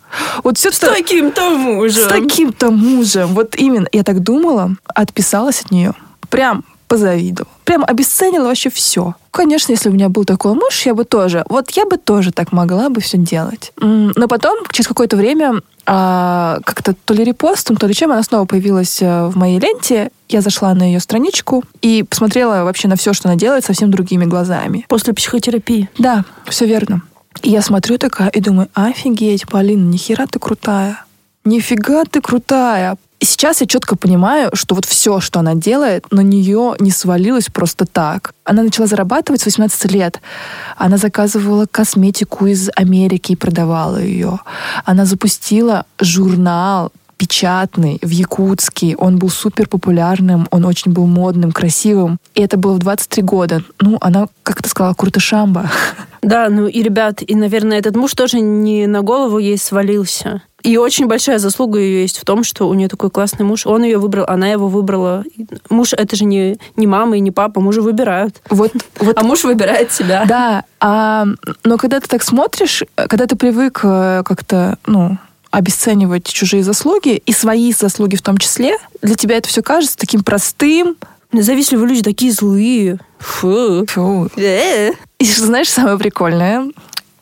Вот все С таким-то мужем. С таким-то мужем. Вот именно. Я так думала, отписалась от нее. Прям позавидовала. Прям обесценила вообще все. Конечно, если у меня был такой муж, я бы тоже. Вот я бы тоже так могла бы все делать. Но потом, через какое-то время, а, как-то то ли репостом, то ли чем, она снова появилась э, в моей ленте. Я зашла на ее страничку и посмотрела вообще на все, что она делает, совсем другими глазами. После психотерапии. Да, все верно. И я смотрю такая и думаю, офигеть, Полина, нихера ты крутая. Нифига ты крутая. И сейчас я четко понимаю, что вот все, что она делает, на нее не свалилось просто так. Она начала зарабатывать с 18 лет. Она заказывала косметику из Америки и продавала ее. Она запустила журнал печатный в Якутске. Он был супер популярным, он очень был модным, красивым. И это было в 23 года. Ну, она, как ты сказала, крутышамба. Да, ну и, ребят, и, наверное, этот муж тоже не на голову ей свалился. И очень большая заслуга ее есть в том, что у нее такой классный муж. Он ее выбрал, она его выбрала. Муж это же не, не мама и не папа, мужа выбирают. Вот, вот А муж выбирает себя. Да, а, но когда ты так смотришь, когда ты привык э, как-то, ну, обесценивать чужие заслуги, и свои заслуги в том числе, для тебя это все кажется таким простым. Завистливые люди такие злые. Фу. Фу. Э. И знаешь, самое прикольное?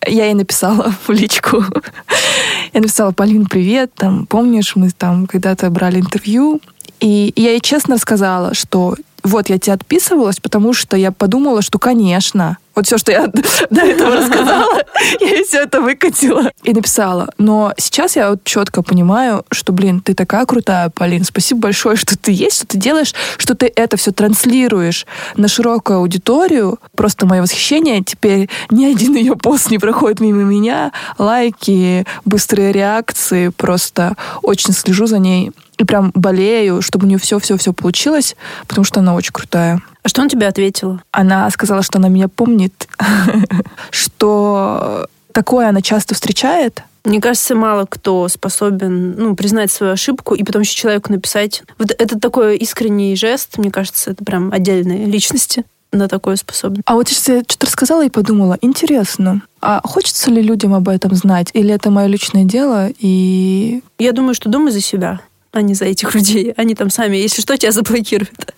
Я ей написала в личку. Я написала, Полин, привет, там, помнишь, мы там когда-то брали интервью, и я ей честно сказала, что вот я тебе отписывалась, потому что я подумала, что, конечно, вот все, что я до этого рассказала, я все это выкатила и написала. Но сейчас я вот четко понимаю, что, блин, ты такая крутая, Полин, спасибо большое, что ты есть, что ты делаешь, что ты это все транслируешь на широкую аудиторию. Просто мое восхищение. Теперь ни один ее пост не проходит мимо меня. Лайки, быстрые реакции. Просто очень слежу за ней. И прям болею, чтобы у нее все-все-все получилось, потому что она очень крутая. А что он тебе ответил? Она сказала, что она меня помнит, что такое она часто встречает. Мне кажется, мало кто способен ну, признать свою ошибку и потом еще человеку написать. Вот это такой искренний жест, мне кажется, это прям отдельные личности на такое способны. А вот сейчас я что-то рассказала и подумала, интересно, а хочется ли людям об этом знать? Или это мое личное дело? И Я думаю, что думай за себя, а не за этих людей. Они там сами, если что, тебя заблокируют.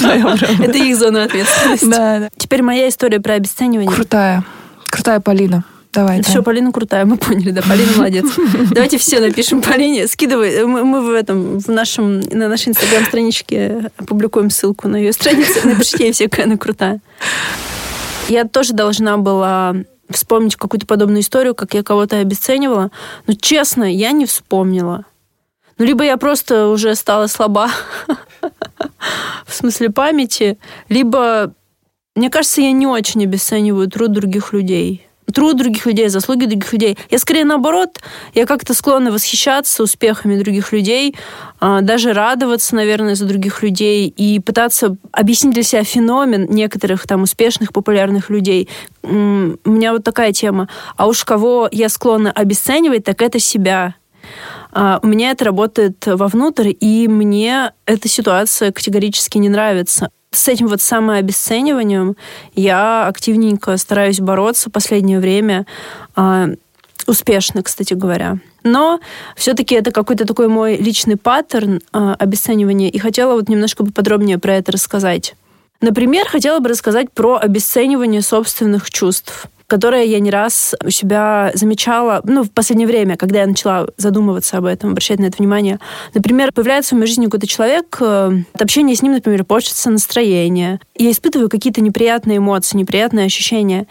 Это их зона ответственности. Да, да. Теперь моя история про обесценивание. Крутая. Крутая Полина. Давай. Все. Полина крутая, мы поняли, да, Полина молодец. Давайте все напишем Полине, скидывай, мы, мы в этом, в нашем, на нашей инстаграм-страничке опубликуем ссылку на ее страницу, напишите ей все, какая она крутая. Я тоже должна была вспомнить какую-то подобную историю, как я кого-то обесценивала, но честно, я не вспомнила. Ну, либо я просто уже стала слаба в смысле памяти, либо Мне кажется, я не очень обесцениваю труд других людей. Труд других людей, заслуги других людей. Я скорее наоборот, я как-то склонна восхищаться успехами других людей, а, даже радоваться, наверное, за других людей и пытаться объяснить для себя феномен некоторых там успешных, популярных людей. У меня вот такая тема. А уж кого я склонна обесценивать, так это себя. А, У меня это работает вовнутрь, и мне эта ситуация категорически не нравится. С этим вот самообесцениванием я активненько стараюсь бороться в последнее время. а, Успешно, кстати говоря. Но все-таки это какой-то такой мой личный паттерн а, обесценивания, и хотела вот немножко поподробнее про это рассказать. Например, хотела бы рассказать про обесценивание собственных чувств которое я не раз у себя замечала, ну, в последнее время, когда я начала задумываться об этом, обращать на это внимание. Например, появляется в моей жизни какой-то человек, э, от общения с ним, например, портится настроение. Я испытываю какие-то неприятные эмоции, неприятные ощущения.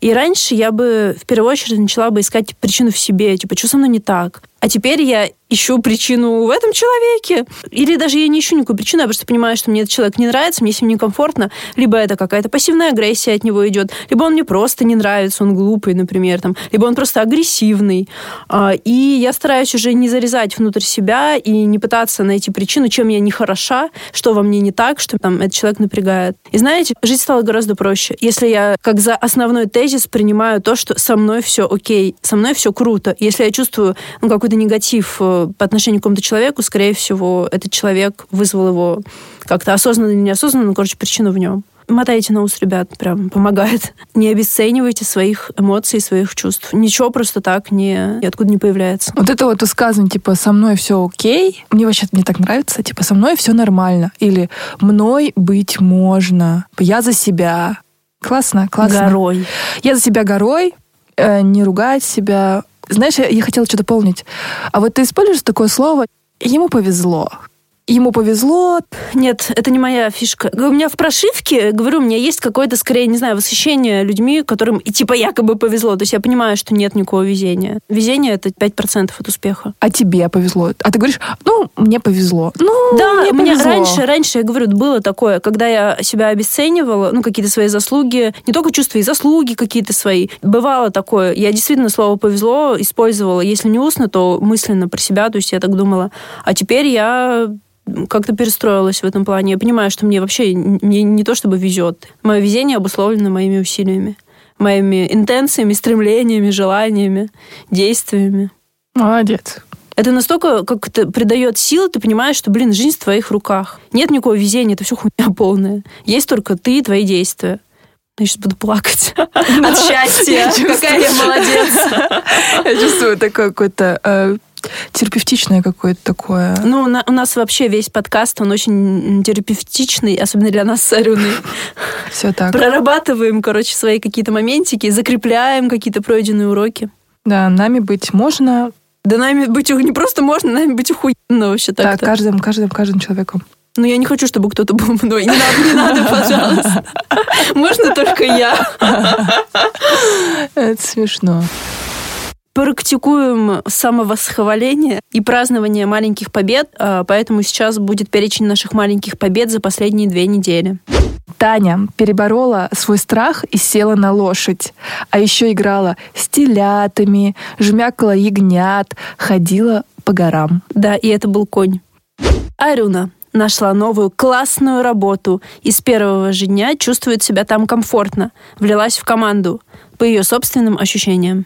И раньше я бы в первую очередь начала бы искать причину в себе, типа, что со мной не так. А теперь я ищу причину в этом человеке. Или даже я не ищу никакую причину, я просто понимаю, что мне этот человек не нравится, мне с ним некомфортно. Либо это какая-то пассивная агрессия от него идет, либо он мне просто не нравится, он глупый, например, там, либо он просто агрессивный. А, И я стараюсь уже не зарезать внутрь себя и не пытаться найти причину, чем я не хороша, что во мне не так, что там этот человек напрягает. И знаете, жить стало гораздо проще, если я как за основной тезис принимаю то, что со мной все окей, со мной все круто. Если я чувствую ну, какой-то негатив э, по отношению к какому-то человеку, скорее всего, этот человек вызвал его как-то осознанно или неосознанно, но, короче, причина в нем. Мотайте на ус, ребят, прям помогает. Не обесценивайте своих эмоций, своих чувств. Ничего просто так не, ниоткуда не появляется. Вот это вот высказывание, типа, со мной все окей, мне вообще мне так нравится, типа, со мной все нормально. Или мной быть можно. Я за себя. Классно, классно. Горой. Я за себя горой, э, не ругать себя. Знаешь, я, хотела что-то помнить. А вот ты используешь такое слово «ему повезло». Ему повезло, Нет, это не моя фишка. У меня в прошивке, говорю, у меня есть какое-то, скорее, не знаю, восхищение людьми, которым и типа якобы повезло. То есть я понимаю, что нет никакого везения. Везение — это 5% от успеха. а тебе повезло. А ты говоришь, ну, мне повезло. Ну, Да, мне меня повезло. раньше, раньше, я говорю, было такое, когда я себя обесценивала, ну, какие-то свои заслуги, не только чувства, и заслуги какие-то свои. Бывало такое. Я действительно слово «повезло» использовала, если не устно, то мысленно про себя, то есть я так думала. А теперь я как-то перестроилась в этом плане. Я понимаю, что мне вообще не, не то чтобы везет. Мое везение обусловлено моими усилиями, моими интенциями, стремлениями, желаниями, действиями. Молодец. Это настолько как это придает сил, ты понимаешь, что, блин, жизнь в твоих руках. Нет никакого везения, это все хуйня полная. Есть только ты и твои действия. Я сейчас буду плакать от счастья. Какая я молодец. Я чувствую такое какое-то э, терапевтичное какое-то такое. Ну, на- у нас вообще весь подкаст, он очень терапевтичный, особенно для нас с Арюной. Все так. Прорабатываем, короче, свои какие-то моментики, закрепляем какие-то пройденные уроки. Да, нами быть можно. Да нами быть не просто можно, нами быть охуенно вообще Да, так-то. каждым, каждым, каждым человеком. Но я не хочу, чтобы кто-то был мной. Не надо, не надо, пожалуйста. Можно только я. Это смешно. Практикуем самовосхваление и празднование маленьких побед, а, поэтому сейчас будет перечень наших маленьких побед за последние две недели. Таня переборола свой страх и села на лошадь. А еще играла с телятами, жмякала ягнят, ходила по горам. Да, и это был конь. Арюна нашла новую классную работу и с первого же дня чувствует себя там комфортно. Влилась в команду по ее собственным ощущениям.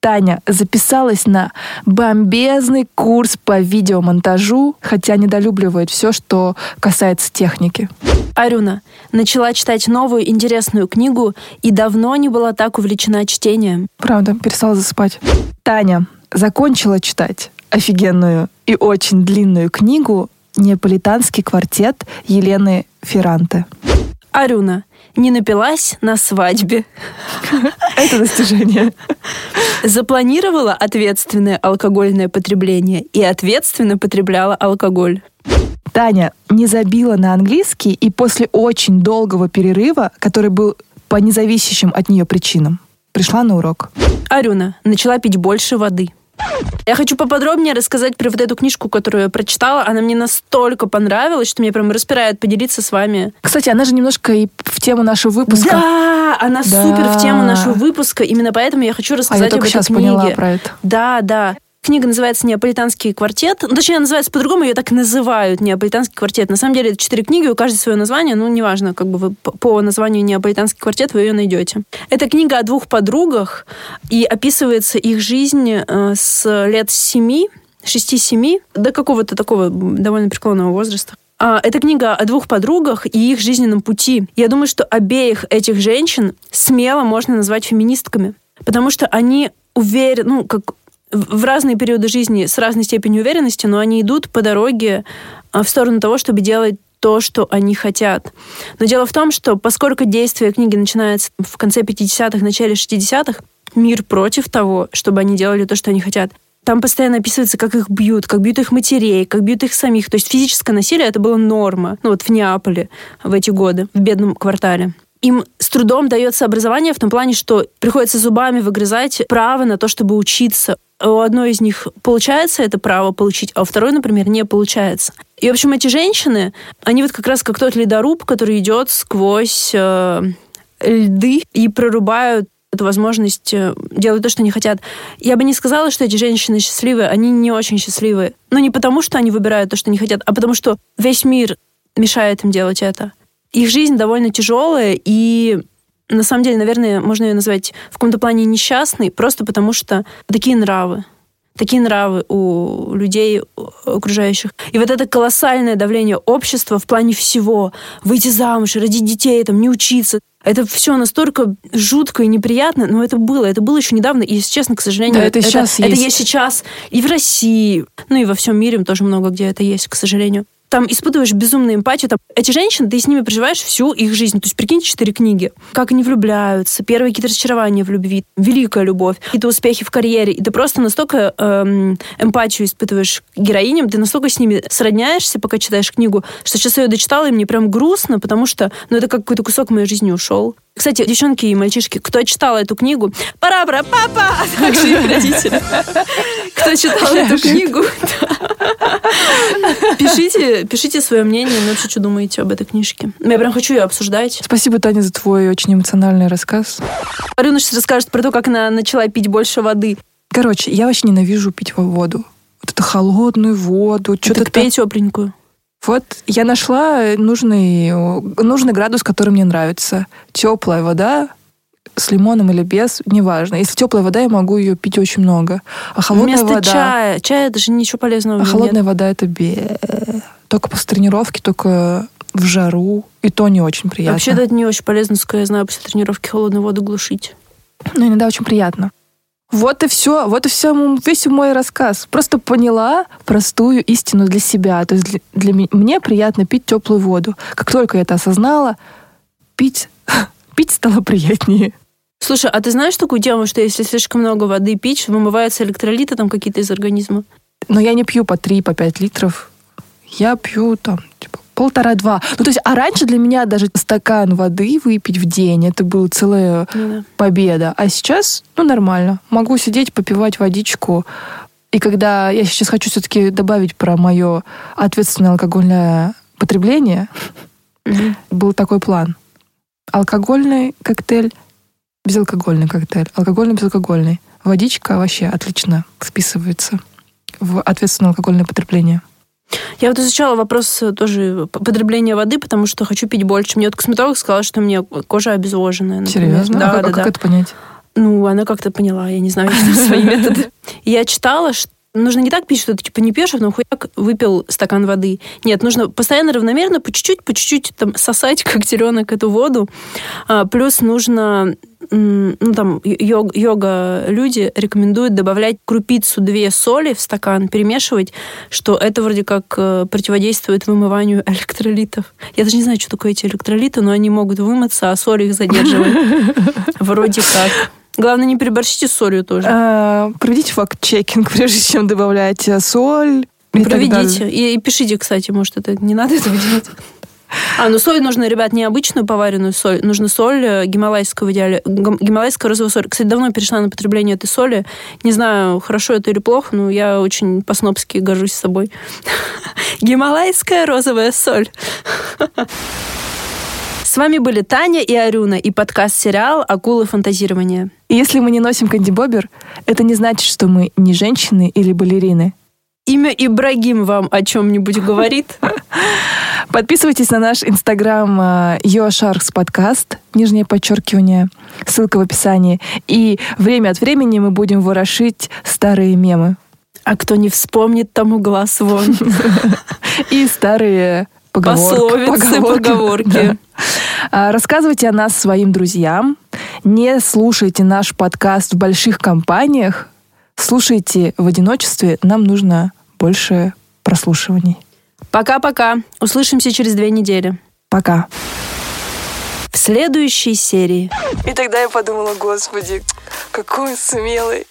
Таня записалась на бомбезный курс по видеомонтажу, хотя недолюбливает все, что касается техники. Арюна начала читать новую интересную книгу и давно не была так увлечена чтением. Правда, перестала засыпать. Таня закончила читать офигенную и очень длинную книгу «Неаполитанский квартет» Елены Ферранте. Арюна не напилась на свадьбе. Это достижение. Запланировала ответственное алкогольное потребление и ответственно потребляла алкоголь. Таня не забила на английский и после очень долгого перерыва, который был по независящим от нее причинам, пришла на урок. Арюна начала пить больше воды. Я хочу поподробнее рассказать про вот эту книжку, которую я прочитала. Она мне настолько понравилась, что мне прям распирает поделиться с вами. Кстати, она же немножко и в тему нашего выпуска. Да, она Да. супер в тему нашего выпуска. Именно поэтому я хочу А я рассказать об этой сейчас книге. поняла про это. Да, да. Книга называется «Неаполитанский квартет». Ну, точнее, называется по-другому, ее так называют «Неаполитанский квартет». На самом деле, это четыре книги, у каждой свое название, ну, неважно, как бы вы по названию «Неаполитанский квартет» вы ее найдете. Это книга о двух подругах, и описывается их жизнь э, с лет семи, шести-семи, до какого-то такого довольно преклонного возраста. А, Это книга о двух подругах и их жизненном пути. Я думаю, что обеих этих женщин смело можно назвать феминистками, потому что они уверены, ну, как в разные периоды жизни с разной степенью уверенности, но они идут по дороге а, в сторону того, чтобы делать то, что они хотят. Но дело в том, что поскольку действие книги начинается в конце 50-х, начале 60-х, мир против того, чтобы они делали то, что они хотят. Там постоянно описывается, как их бьют, как бьют их матерей, как бьют их самих. То есть физическое насилие это была норма. Ну вот в Неаполе в эти годы, в бедном квартале. Им с трудом дается образование в том плане, что приходится зубами выгрызать право на то, чтобы учиться. У одной из них получается это право получить, а у второй, например, не получается. И, в общем, эти женщины, они вот как раз как тот ледоруб, который идет сквозь э, льды и прорубают эту возможность э, делать то, что они хотят. Я бы не сказала, что эти женщины счастливые, они не очень счастливые. Но не потому, что они выбирают то, что они хотят, а потому что весь мир мешает им делать это. Их жизнь довольно тяжелая, и на самом деле, наверное, можно ее назвать в каком-то плане несчастной, просто потому что такие нравы. Такие нравы у людей окружающих. И вот это колоссальное давление общества в плане всего. Выйти замуж, родить детей, там, не учиться. Это все настолько жутко и неприятно, но это было. Это было еще недавно, и, если честно, к сожалению, Да, это сейчас это есть. есть сейчас и в России, ну и во всем мире тоже много где это есть, к сожалению. Там испытываешь безумную эмпатию. Там, эти женщины, ты с ними проживаешь всю их жизнь. То есть, прикиньте, четыре книги. Как они влюбляются, первые какие-то разочарования в любви, великая любовь, какие-то успехи в карьере. И ты просто настолько эм, эмпатию испытываешь героиням, ты настолько с ними сродняешься, пока читаешь книгу, что сейчас я ее дочитала, и мне прям грустно, потому что ну, это как какой-то кусок моей жизни ушел. Кстати, девчонки и мальчишки, кто читал эту книгу, пора пора папа, а также их родители. Кто читал эту книгу, пишите, пишите свое мнение, ну что думаете об этой книжке. Я прям хочу ее обсуждать. Спасибо, Таня, за твой очень эмоциональный рассказ. Арина сейчас расскажет про то, как она начала пить больше воды. Короче, я вообще ненавижу пить во воду. Вот эту холодную воду, что-то Так пей тепленькую. Вот я нашла нужный, нужный градус, который мне нравится. Теплая вода с лимоном или без, неважно. Если теплая вода, я могу ее пить очень много. А холодная Вместо вода... чая. Чай это же ничего полезного. А холодная нет. вода это бе. Только после тренировки, только в жару. И то не очень приятно. Вообще-то это не очень полезно, сколько я знаю, после тренировки холодную воду глушить. Но иногда очень приятно. Вот и все, вот и все, весь мой рассказ. Просто поняла простую истину для себя. То есть для, для ми- мне приятно пить теплую воду. Как только я это осознала, пить, пить стало приятнее. Слушай, а ты знаешь такую тему, что если слишком много воды пить, вымываются электролиты там какие-то из организма? Но я не пью по 3, по 5 литров. Я пью там типа полтора-два. Ну, то есть, а раньше для меня даже стакан воды выпить в день, это была целая Ну да. победа. А сейчас, ну, нормально. Могу сидеть, попивать водичку. И когда я сейчас хочу все-таки добавить про мое ответственное алкогольное потребление, был такой план. Алкогольный коктейль, безалкогольный коктейль, алкогольный, безалкогольный. Водичка вообще отлично вписывается в ответственное алкогольное потребление. Я вот изучала вопрос э, тоже потребления воды, потому что хочу пить больше. Мне вот косметолог сказала, что у меня кожа обезвоженная. например. Серьезно? Да, а как, да, а как да. это понять? Ну, она как-то поняла, я не знаю, свои методы. Я читала, что нужно не так пить, что ты типа не пьешь, а потом хуяк выпил стакан воды. Нет, нужно постоянно равномерно, по чуть-чуть, по чуть-чуть там сосать, как теленок, эту воду. А, плюс нужно, ну там, йог- йога-люди рекомендуют добавлять крупицу две соли в стакан, перемешивать, что это вроде как э, противодействует вымыванию электролитов. Я даже не знаю, что такое эти электролиты, но они могут вымыться, а соль их задерживает. Вроде как. Главное, не переборщите с солью тоже. А, проведите факт-чекинг, прежде чем добавлять э, соль. так Проведите. И, и пишите, кстати, может, это не надо этого делать. А, ну соль нужно, ребят, не обычную поваренную соль. Нужно соль э, гималайскую в идеале. Гм- Гималайская розовая соль. Кстати, давно перешла на потребление этой соли. Не знаю, хорошо это или плохо, но я очень по-снопски горжусь собой. Гималайская розовая соль. С вами были Таня и Арюна и подкаст-сериал «Акулы фантазирования». Если мы не носим кандибобер, это не значит, что мы не женщины или балерины. Имя Ибрагим вам о чем-нибудь говорит? Подписывайтесь на наш инстаграм э, YoSharks подкаст, нижнее подчеркивание, ссылка в описании. И время от времени мы будем ворошить старые мемы А кто не вспомнит, тому глаз вон. и старые поговор- Пословицы, поговорки. А, Рассказывайте о нас своим друзьям. Не слушайте наш подкаст в больших компаниях. Слушайте в одиночестве. Нам нужно больше прослушиваний. Пока-пока. Услышимся через две недели. Пока. В следующей серии. И тогда я подумала, господи, какой он смелый.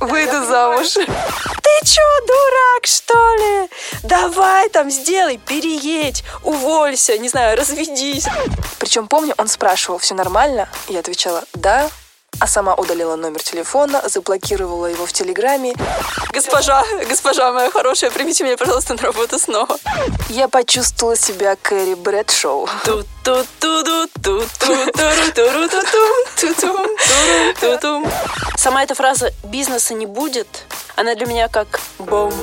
Выйду замуж. Ты чё, дурак, что ли? Давай там сделай, переедь, уволься, не знаю, разведись. Причем помню, он спрашивал, все нормально? Я отвечала, да а сама удалила номер телефона, заблокировала его в Телеграме. «Госпожа, госпожа моя хорошая, примите меня, пожалуйста, на работу снова». Я почувствовала себя Кэрри Брэдшоу. Сама эта фраза «бизнеса не будет», она для меня как бомб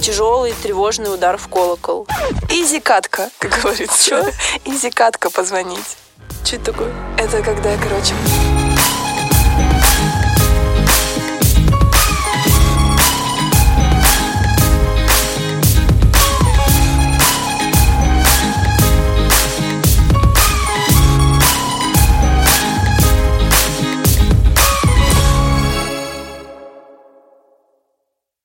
тяжелый тревожный удар в колокол. Изи катка, как говорится. Что? Изи катка позвонить. Что это такое? Это когда, короче...